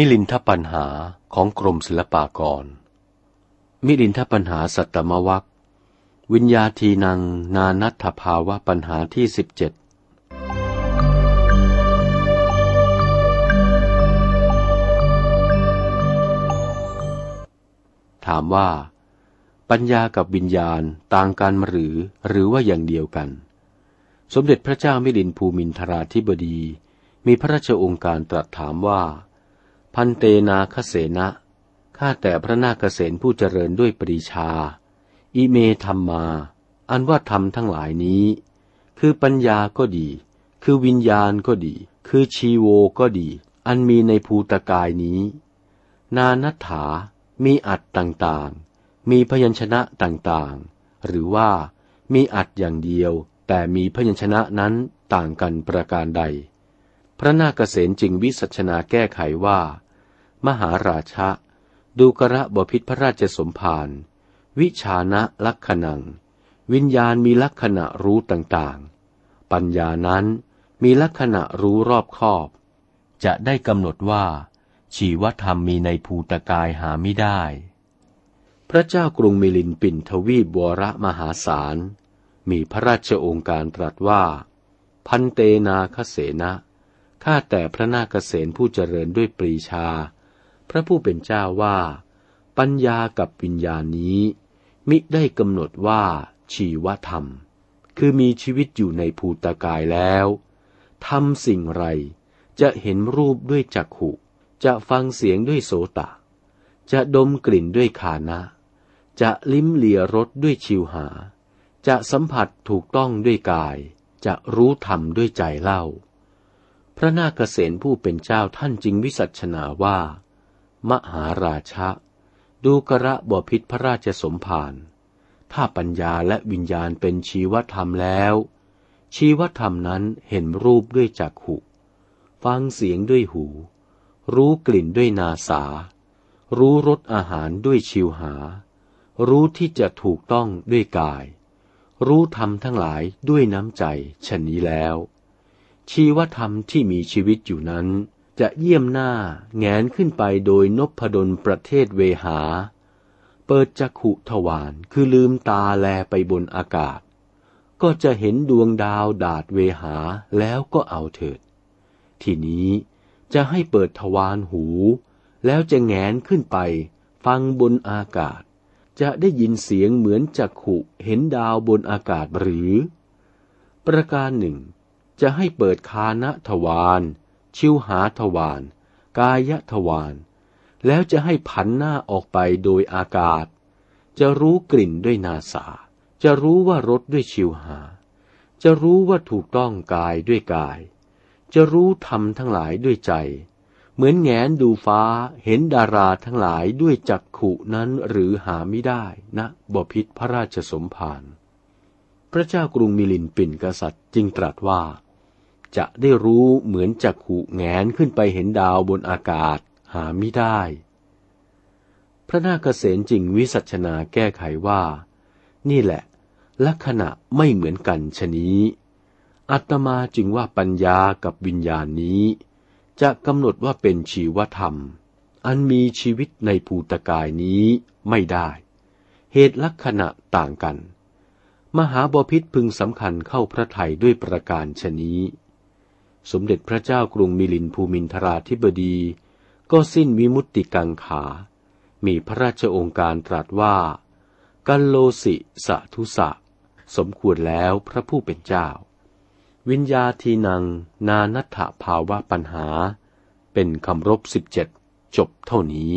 มิลินทปัญหาของกรมศิลปากร มิลินทปัญหาสัตมวัควิญญาทีนัง นานัตถภาวะปัญหาที่สิบเจ็ดถามว่า ปัญญากับวิญญาณต่างกันหรือหรือว่าอย่างเดียวกัน สมเด็จพระเจ้ามิลินภูมินทราธิบดี มีพระราชองค์การตรัสถามว่า พันเตนาคเสนะ ข้าแต่พระนาคเษนผู้เจริญด้วยปรีชา อิเมธรรมมา อันว่าธรรมทั้งหลายนี้ คือปัญญาก็ดี คือวิญญาณก็ดี คือชีโวก็ดี อันมีในภูตกายนี้ นานัฐา มีอัดต่างๆ มีพยัญชนะต่างๆ หรือว่ามีอัดอย่างเดียว แต่มีพยัญชนะนั้นต่างกันประการใด พระนาคเษนจึงวิสัชนาแก้ไขว่า มหาราชะ ดูกระบพิษพระราชสมภารวิชานะลักขณัง วิญญาณมีลักษณะรู้ต่างๆ ปัญญานั้นมีลักษณะรู้รอบคอบ จะได้กำหนดว่า ชีวธรรมมีในภูตกายหาไม่ได้ พระเจ้ากรุงมิลินปินทวีบวรมหาศาล มีพระราชองค์การตรัสว่า พันเตนาคเสนะ ข้าแต่พระนาคเษนผู้เจริญด้วยปรีชา พระผู้เป็นเจ้าว่า ปัญญากับวิญญาณนี้ มิได้กำหนดว่า ชีวธรรม คือมีชีวิตอยู่ในภูตกายแล้วทำสิ่งไร จะเห็นรูปด้วยจักขุจะฟังเสียงด้วยโสตะ จะดมกลิ่นด้วยขานะ จะลิ้มเลียรสด้วยชิวหา จะสัมผัสถูกต้องด้วยกาย จะรู้ธรรมด้วยใจเล่า พระนาคเษนผู้เป็นเจ้าท่านจึงวิสัชนาว่า มหาราชะ ดูกระบพิษพระราชสมภารถ้าปัญญาและวิญญาณเป็นชีวธรรมแล้ว ชีวธรรมนั้นเห็นรูปด้วยจักขุ ฟังเสียงด้วยหู รู้กลิ่นด้วยนาสา รู้รสอาหารด้วยชิวหา รู้ที่จะถูกต้องด้วยกาย รู้ธรรมทั้งหลายด้วยน้ำใจชนนี้แล้ว ชีวธรรมที่มีชีวิตอยู่นั้น จะเยี่ยมหน้าแงนขึ้นไปโดยนพดลประเทศเวหา เปิดจักขุทวารคือลืมตาแลไปบนอากาศ ก็จะเห็นดวงดาวดาดเวหาแล้วก็เอาเถิด ทีนี้จะให้เปิดทวารหู แล้วจะแงนขึ้นไป ฟังบนอากาศ จะได้ยินเสียงเหมือนจักขุเห็นดาวบนอากาศหรือ ประการหนึ่ง จะให้เปิดคานะทวารชิวหาทวารกายทวารแล้วจะให้ผันหน้าออกไปโดยอากาศ จะรู้กลิ่นด้วยนาสา จะรู้ว่ารสด้วยชิวหา จะรู้ว่าถูกต้องกายด้วยกาย จะรู้ธรรมทั้งหลายด้วยใจ เหมือนแงนดูฟ้าเห็นดาราทั้งหลายด้วยจักขุนั้นหรือหาไม่ได้นะบพิษพระราชสมภารพระเจ้ากรุงมิลินปินกษัตริย์จึงตรัสว่า จะได้รู้เหมือนจักขุแงนขึ้นไปเห็นดาวบนอากาศหาไม่ได้ พระนาคเษนจึงวิสัชนาแก้ไขว่า นี่แหละ ลักษณะไม่เหมือนกันชนี้ อัตมาจึงว่าปัญญากับวิญญาณนี้ จะกำหนดว่าเป็นชีวธรรม อันมีชีวิตในภูตกายนี้ไม่ได้ เหตุลักษณะต่างกัน มหาบพิษพึงสำคัญเข้าพระไทยด้วยประการชนี้ สมเด็จพระเจ้ากรุงมิลินภูมินทราธิบดี ก็สิ้นวิมุตติกังขา มีพระราชองค์การตรัสว่า กัลโลสิสะทุสะ สมควรแล้วพระผู้เป็นเจ้า วิญญาทีนัง นานัตถภาวะปัญหา เป็นคำรบสิบเจ็ดจบเท่านี้